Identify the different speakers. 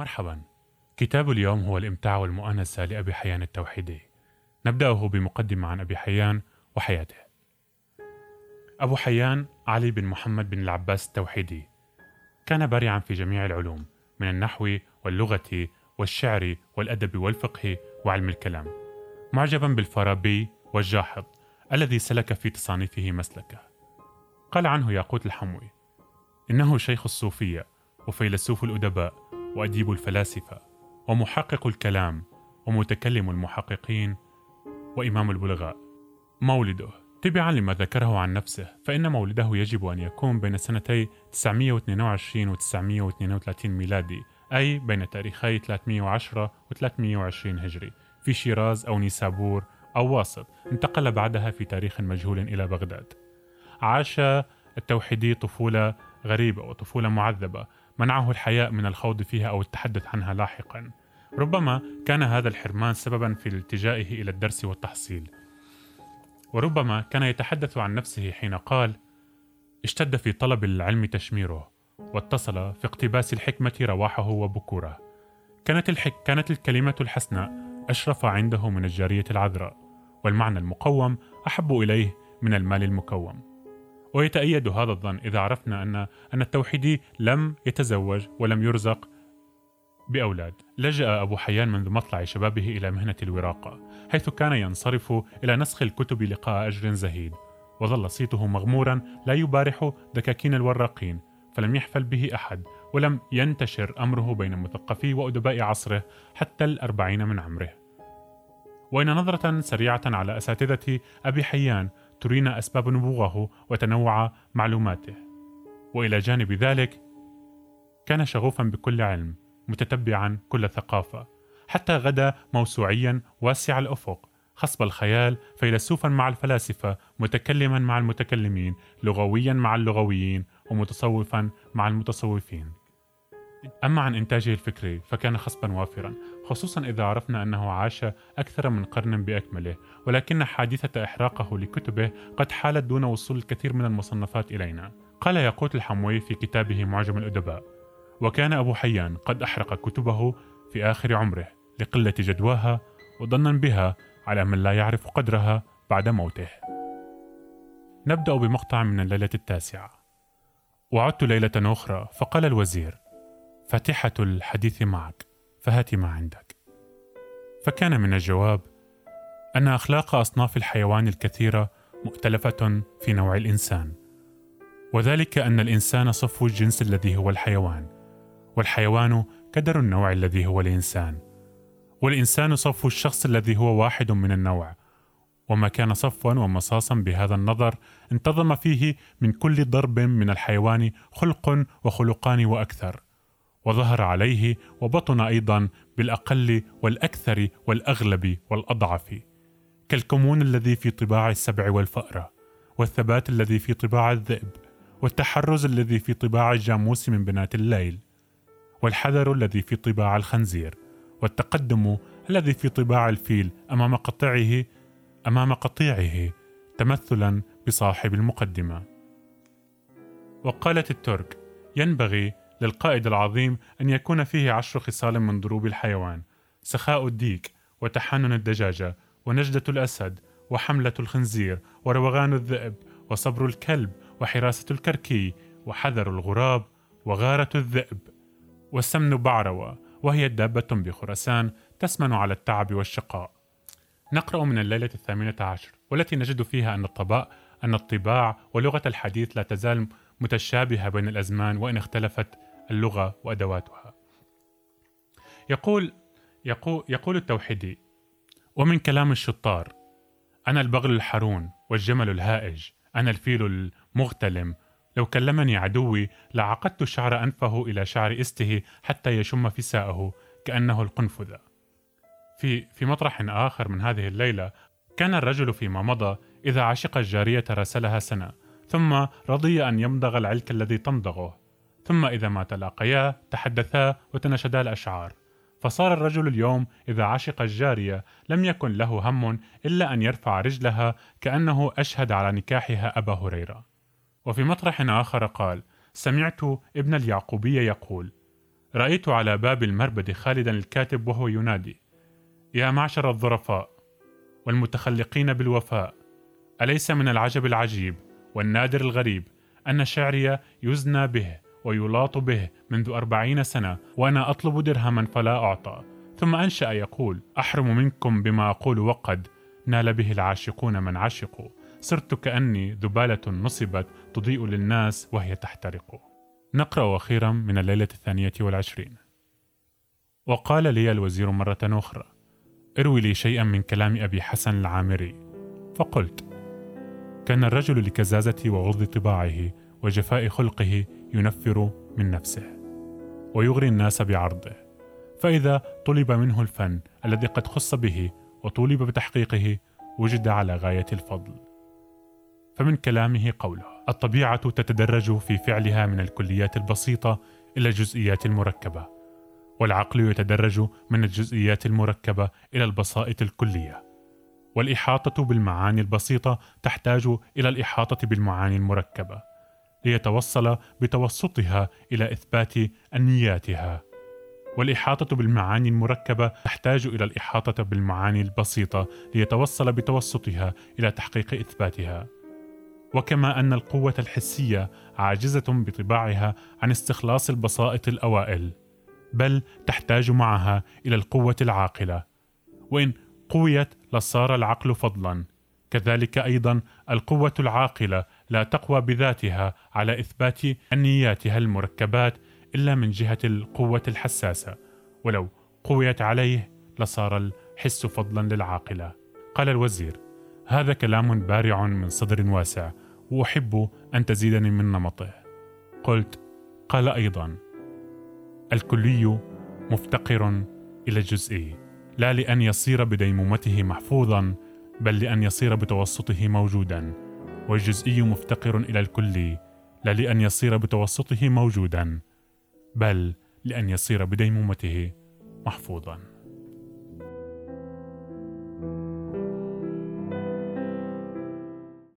Speaker 1: مرحبا. كتاب اليوم هو الإمتاع والمؤانسة لأبي حيان التوحيدي. نبدأه بمقدمة عن أبي حيان وحياته. أبو حيان علي بن محمد بن العباس التوحيدي. كان بارعا في جميع العلوم من النحو واللغة والشعر والأدب والفقه وعلم الكلام. معجبا بالفارابي والجاحظ الذي سلك في تصانيفه مسلكة. قال عنه ياقوت الحموي إنه شيخ الصوفية وفيلسوف الأدباء وأديب الفلاسفة ومحقق الكلام ومتكلم المحققين وإمام البلغاء. مولده. تبعا لما ذكره عن نفسه فإن مولده يجب أن يكون بين سنتي 922 و 932 ميلادي أي بين تاريخي 310 و 320 هجري في شيراز أو نيسابور أو واسط انتقل بعدها في تاريخ مجهول إلى بغداد. عاش التوحيدي طفولة غريبة وطفولة معذبة منعه الحياء من الخوض فيها أو التحدث عنها لاحقا. ربما كان هذا الحرمان سببا في التجائه إلى الدرس والتحصيل. وربما كان يتحدث عن نفسه حين قال اشتد في طلب العلم تشميره واتصل في اقتباس الحكمة رواحه وبكوره. كانت, الحك كانت الكلمة الحسناء أشرف عنده من الجارية العذراء والمعنى المقوم أحب إليه من المال المكوم. ويتأيد هذا الظن إذا عرفنا أن أن التوحيدي لم يتزوج ولم يرزق بأولاد. لجأ أبو حيان منذ مطلع شبابه إلى مهنة الوراقة حيث كان ينصرف إلى نسخ الكتب لقاء أجر زهيد. وظل صيته مغمورا لا يبارح دكاكين الوراقين فلم يحفل به أحد ولم ينتشر أمره بين مثقفي وأدباء عصره حتى الأربعين من عمره. وإن نظرة سريعة على أساتذة أبي حيان ترينا أسباب نبوغه وتنوع معلوماته. وإلى جانب ذلك كان شغوفا بكل علم متتبعا كل ثقافة حتى غدا موسوعيا واسع الأفق خصب الخيال فيلسوفا مع الفلاسفة متكلما مع المتكلمين لغويا مع اللغويين ومتصوفا مع المتصوفين. أما عن إنتاجه الفكري فكان خصبا وافرا خصوصا إذا عرفنا أنه عاش أكثر من قرن بأكمله ولكن حادثة إحراقه لكتبه قد حالت دون وصول الكثير من المصنفات إلينا. قال ياقوت الحموي في كتابه معجم الأدباء وكان أبو حيان قد أحرق كتبه في آخر عمره لقلة جدواها وظنا بها على من لا يعرف قدرها بعد موته. نبدأ بمقطع من الليلة التاسعة. وعدت ليلة أخرى فقال الوزير فاتحة الحديث معك فهات ما عندك. فكان من الجواب أن أخلاق أصناف الحيوان الكثيرة مؤتلفة في نوع الإنسان وذلك أن الإنسان صفو الجنس الذي هو الحيوان والحيوان كدر النوع الذي هو الإنسان والإنسان صفو الشخص الذي هو واحد من النوع وما كان صفوا ومصاصا بهذا النظر انتظم فيه من كل ضرب من الحيوان خلق وخلقان وأكثر. وظهر عليه وبطن أيضا بالأقل والأكثر والأغلب والأضعف. كالكمون الذي في طباع السبع والفأرة والثبات الذي في طباع الذئب والتحرز الذي في طباع الجاموس من بنات الليل والحذر الذي في طباع الخنزير والتقدم الذي في طباع الفيل أمام قطيعه أمام قطيعه تمثلا بصاحب المقدمة. وقالت الترك ينبغي للقائد العظيم أن يكون فيه عشر خصال من ضروب الحيوان سخاء الديك وتحنن الدجاجة ونجدة الأسد وحملة الخنزير وروغان الذئب وصبر الكلب وحراسة الكركي وحذر الغراب وغارة الذئب والسمن بعروة وهي الدابة بخراسان تسمن على التعب والشقاء. نقرأ من الليلة الثامنة عشر والتي نجد فيها أن الطباء أن الطباع ولغة الحديث لا تزال متشابهة بين الأزمان وإن اختلفت اللغة وأدواتها. يقول يقول, يقول التوحيدي ومن كلام الشطار أنا البغل الحرون والجمل الهائج أنا الفيل المغتلم. لو كلمني عدوي لعقدت شعر أنفه إلى شعر إسته حتى يشم فساءه كأنه القنفذة. في في مطرح آخر من هذه الليلة كان الرجل فيما مضى إذا عشق الجارية راسلها سنة ثم رضي أن يمضغ العلك الذي تمضغه. ثم إذا ما تلاقيا تحدثا وتنشدا الأشعار. فصار الرجل اليوم إذا عشق الجارية لم يكن له هم إلا أن يرفع رجلها كأنه أشهد على نكاحها أبا هريرة. وفي مطرح آخر قال سمعت ابن اليعقوبية يقول رأيت على باب المربد خالدا الكاتب وهو ينادي يا معشر الظرفاء والمتخلقين بالوفاء أليس من العجب العجيب والنادر الغريب أن شعري يزنى به؟ ويلاط به منذ أربعين سنة وأنا أطلب درهما فلا أعطى. ثم أنشأ يقول أحرم منكم بما أقول وقد نال به العاشقون من عشقوا. صرت كأني ذبالة نصبت تضيء للناس وهي تحترق. نقرأ أخيرا من الليلة الثانية والعشرين. وقال لي الوزير مرة أخرى اروي لي شيئا من كلام أبي حسن العامري. فقلت كان الرجل لكزازة وغض طباعه وجفاء خلقه ينفر من نفسه ويغري الناس بعرضه. فإذا طلب منه الفن الذي قد خص به وطولب بتحقيقه وجد على غاية الفضل. فمن كلامه قوله الطبيعة تتدرج في فعلها من الكليات البسيطة إلى الجزئيات المركبة والعقل يتدرج من الجزئيات المركبة إلى البسائط الكلية والإحاطة بالمعاني البسيطة تحتاج إلى الإحاطة بالمعاني المركبة. ليتوصل بتوسطها إلى إثبات أنياتها والإحاطة بالمعاني المركبة تحتاج إلى الإحاطة بالمعاني البسيطة ليتوصل بتوسطها إلى تحقيق إثباتها. وكما أن القوة الحسية عاجزة بطباعها عن استخلاص البسائط الأوائل بل تحتاج معها إلى القوة العاقلة. وإن قويت لصار العقل فضلا كذلك أيضا القوة العاقلة لا تقوى بذاتها على إثبات أنياتها المركبات إلا من جهة القوة الحساسة ولو قويت عليه لصار الحس فضلا للعاقلة. قال الوزير هذا كلام بارع من صدر واسع وأحب أن تزيدني من نمطه. قلت قال أيضا الكلي مفتقر إلى الجزئي لا لأن يصير بديمومته محفوظا بل لأن يصير بتوسطه موجودا. والجزئي مفتقر إلى الكلي لا لأن يصير بتوسطه موجودا بل لأن يصير بديمومته محفوظا.